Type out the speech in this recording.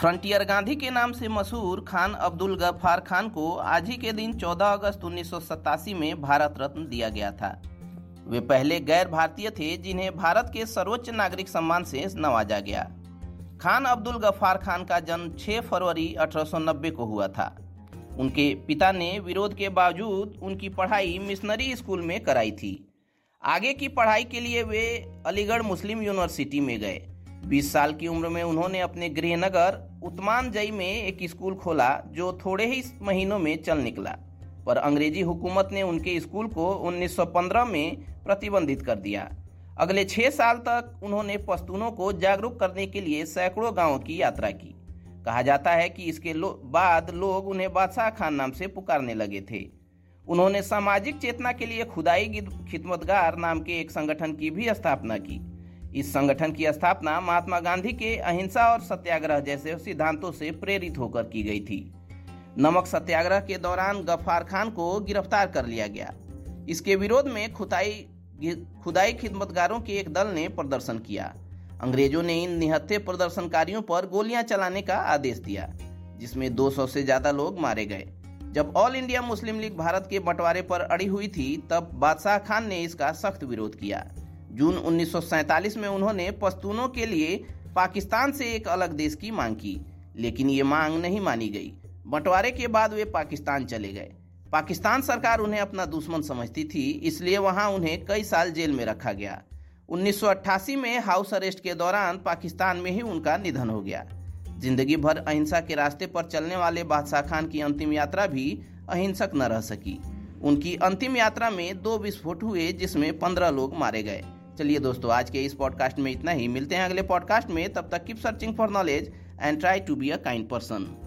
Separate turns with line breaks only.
Frontier Gandhi के नाम से मशहूर खान अब्दुल गफ्फार खान को आज ही के दिन 14 अगस्त उन्नीस सौ सतासी में भारत रत्न दिया गया था। वे पहले गैर भारतीय थे, जिन्हें भारत के सर्वोच्च नागरिक सम्मान से नवाजा गया। खान अब्दुल गफ्फार खान का जन्म 6 फरवरी 1890 को हुआ था। उनके पिता ने विरोध के बावजूद उनकी पढ़ाई मिशनरी स्कूल में कराई थी। आगे की पढ़ाई के लिए वे अलीगढ़ मुस्लिम यूनिवर्सिटी में गए। 20 साल की उम्र में उन्होंने अपने गृहनगर उत्मान उत्मानजई में एक स्कूल खोला जो थोड़े ही महीनों में चल निकला। पर अंग्रेज़ी हुकूमत ने उनके स्कूल को 1915 में प्रतिबंधित कर दिया। अगले छह साल तक उन्होंने पश्तूनों को जागरूक करने के लिए सैकड़ों गाँवों की यात्रा की। कहा जाता है कि इसके लो, बाद लोग उन्हें बादशाह खान नाम से पुकारने लगे थे। उन्होंने सामाजिक चेतना के लिए खुदाई खिदमतगार नाम के एक संगठन की भी स्थापना की। इस संगठन की स्थापना महात्मा गांधी के अहिंसा और सत्याग्रह जैसे सिद्धांतों से प्रेरित होकर की गई थी। नमक सत्याग्रह के दौरान गफ्फार खान को गिरफ़्तार कर लिया गया। इसके विरोध में खुदाई खुदाई खिदमतगारों के एक दल ने प्रदर्शन किया। अंग्रेज़ों ने इन निहत्थे प्रदर्शनकारियों पर गोलियाँ चलाने का आदेश दिया, जिसमें 200 से ज़्यादा लोग मारे गए। जब all India Muslim League Bharat के बंटवारे पर अड़ी हुई थी, तब बादशाह खान ने इसका सख्त विरोध किया। जून 1947 में उन्होंने पश्तूनों के लिए पाकिस्तान से एक अलग देश की मांग की, लेकिन ये मांग नहीं मानी गई। बंटवारे के बाद वे पाकिस्तान चले गए। पाकिस्तान सरकार उन्हें अपना दुश्मन समझती थी, इसलिए वहाँ उन्हें कई साल जेल में रखा गया। 1988 में हाउस अरेस्ट के दौरान पाकिस्तान में ही उनका निधन हो गया। ज़िंदगी भर अहिंसा के रास्ते पर चलने वाले बादशाह खान की अंतिम यात्रा भी अहिंसक न रह सकी। उनकी अंतिम यात्रा में दो विस्फोट हुए, जिसमें पंद्रह लोग मारे गए। चलिए दोस्तों, आज के इस पॉडकास्ट में इतना ही। मिलते हैं अगले पॉडकास्ट में। तब तक keep searching for knowledge and try to be a kind person